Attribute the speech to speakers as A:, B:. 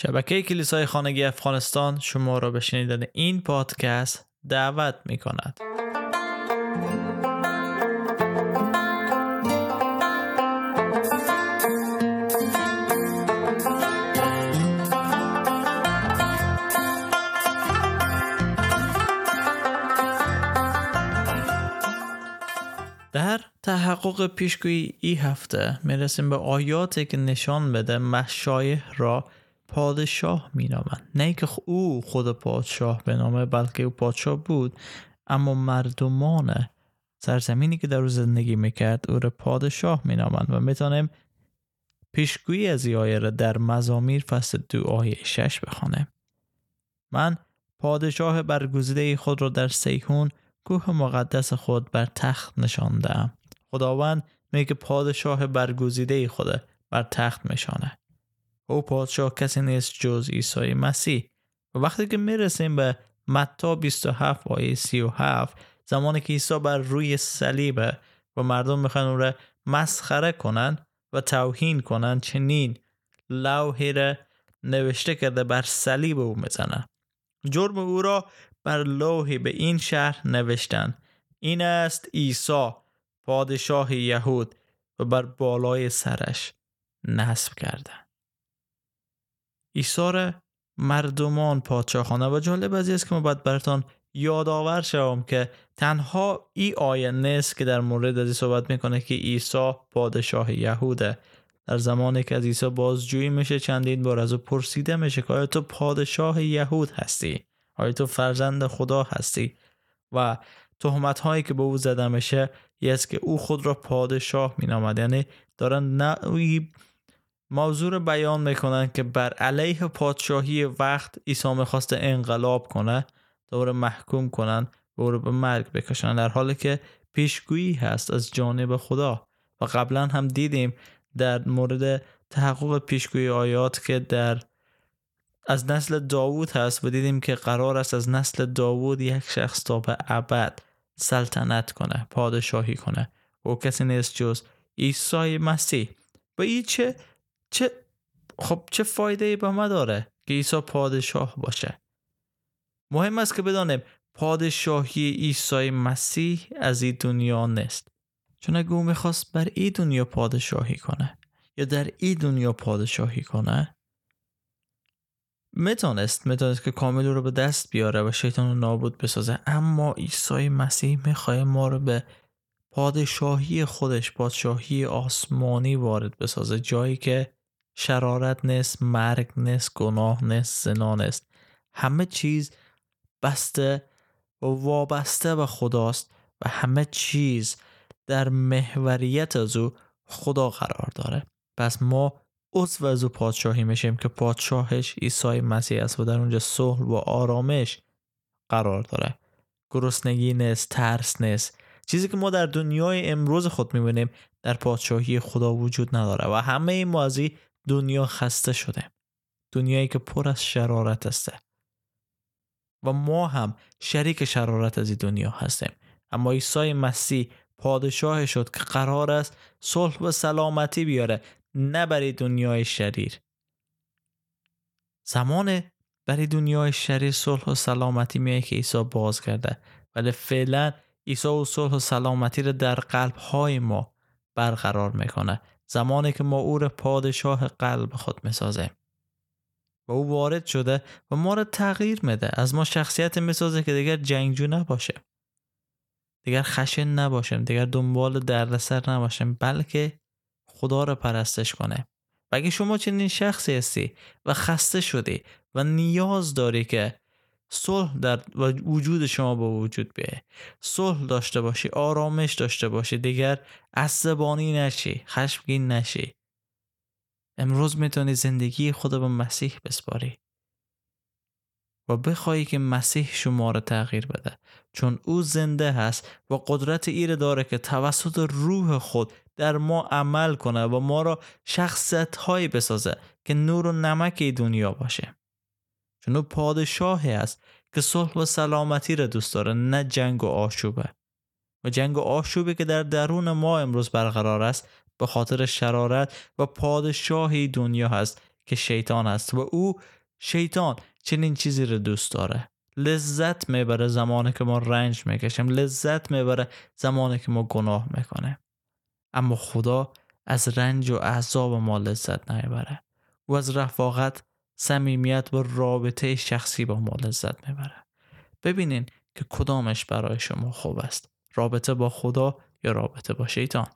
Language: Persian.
A: شبکه کلیسای خانگی افغانستان شما را به شنیدن این پادکست دعوت می کند. در تحقق پیشگویی ای هفته می‌رسیم به آیاتی که نشان بده مشایه را پادشاه مینامند. نه که او خود پادشاه بنامه بلکه او پادشاه بود اما مردمان سرزمینی که در او زندگی می‌کرد او را پادشاه مینامند و می‌تونیم پیشگویی از این را در مزامیر فصل دو آیه شش بخوانیم. من پادشاه برگزیده خود را در سیهون کوه مقدس خود بر تخت نشاندم. خداوند میگه پادشاه برگزیده خود بر تخت میشانه او پادشاه کسی نیست جز عیسی مسیح. و وقتی که می‌رسیم به متا 27 آیه 37 زمانی که عیسی بر روی صلیبه و مردم می‌خوان او را مسخره کنن و توهین کنن چنین لوحی را نوشته کرده بر صلیب او می‌زنه جرم او را بر لوحی به این شهر نوشتن. این است عیسی پادشاه یهود و بر بالای سرش نصب کردن. ایثار مردمان پادشاهانه. و جالب از است که ما باید براتان یادآور شوم که تنها ای آیه نیست که در مورد از صحبت می‌کنه که عیسی پادشاه یهوده. در زمانی که از عیسی بازجویی میشه چندین بار از او پرسیده میشه که آیا تو پادشاه یهود هستی؟ آیا تو فرزند خدا هستی؟ و تهمت هایی که به او زده میشه است که او خود را پادشاه مینامد. یعنی دارن نوعی موضوع بیان می‌کنن که بر علیه پادشاهی وقت عیسی می‌خواست انقلاب کنه دوباره محکوم کنن و او به مرگ بکشن. در حالی که پیشگویی هست از جانب خدا. و قبلا هم دیدیم در مورد تحقق پیشگویی آیات که در از نسل داوود هست و دیدیم که قرار است از نسل داوود یک شخص تا به ابد سلطنت کنه پادشاهی کنه. و کسی نیست جز عیسی مسیح. و این چه چه خب چه فایده ای به ما داره که عیسی پادشاه باشه؟ مهم است که بدانیم پادشاهی عیسی مسیح از این دنیا نیست. چون اگه او می‌خواست بر این دنیا پادشاهی کنه یا در این دنیا پادشاهی کنه می‌تونست می‌تونست که کامل رو به دست بیاره و شیطان رو نابود بسازه. اما عیسی مسیح می‌خواه ما رو به پادشاهی خودش پادشاهی آسمانی وارد بسازه. جایی که شرارت نیست مرگ نیست گناه نیست زنا نیست. همه چیز بسته و وابسته به خداست و همه چیز در محوریت از او خدا قرار داره. پس ما عضو از او پادشاهی میشیم که پادشاهش عیسی مسیح است و در اونجا صلح و آرامش قرار داره. گرسنگی نیست ترس نیست. چیزی که ما در دنیای امروز خود می‌بینیم در پادشاهی خدا وجود نداره و همه این مازی دنیا خسته شده. دنیایی که پر از شرارت است و ما هم شریک شرارت از این دنیا هستیم. اما عیسی مسیح پادشاه شد که قرار است صلح و سلامتی بیاره نه برای دنیای شریر. زمان برای دنیای شریر صلح و سلامتی میایه که عیسی باز کرده ولی فعلا عیسی و صلح و سلامتی رو در قلب های ما برقرار می‌کنه. زمانی که ما او را پادشاه قلب خود می‌سازیم و او وارد شده و ما را تغییر میده. از ما شخصیت می‌سازه که دیگر جنگجو نباشه. دیگر خشن نباشیم. دیگر دنبال دردسر نباشیم. بلکه خدا را پرستش کنه. و اگه شما چنین شخصی هستی و خسته شدی و نیاز داری که صلح در وجود شما با وجود بیه صلح داشته باشی آرامش داشته باشی. دیگر عصبانی نشی خشمگین نشی. امروز می‌تونی زندگی خود به مسیح بسپاری. و بخوایی که مسیح شما را تغییر بده. چون او زنده هست و قدرت ایره داره که توسط روح خود در ما عمل کنه و ما را شخصت هایی بسازه که نور و نمک دنیا باشه. او پادشاهی است که صلح و سلامتی را دوست داره نه جنگ و آشوبه. و جنگ و آشوبه که در درون ما امروز برقرار است به خاطر شرارت و پادشاهی دنیا هست که شیطان است و او شیطان چنین چیزی رو دوست داره. لذت می‌بره زمانی که ما رنج می‌کشیم لذت می‌بره زمانی که ما گناه می‌کنه اما خدا از رنج و عذاب ما لذت نمی‌بره. و از رفاقت صمیمیت و رابطه شخصی با ما لذت می‌بره. ببینین که کدامش برای شما خوب است. رابطه با خدا یا رابطه با شیطان؟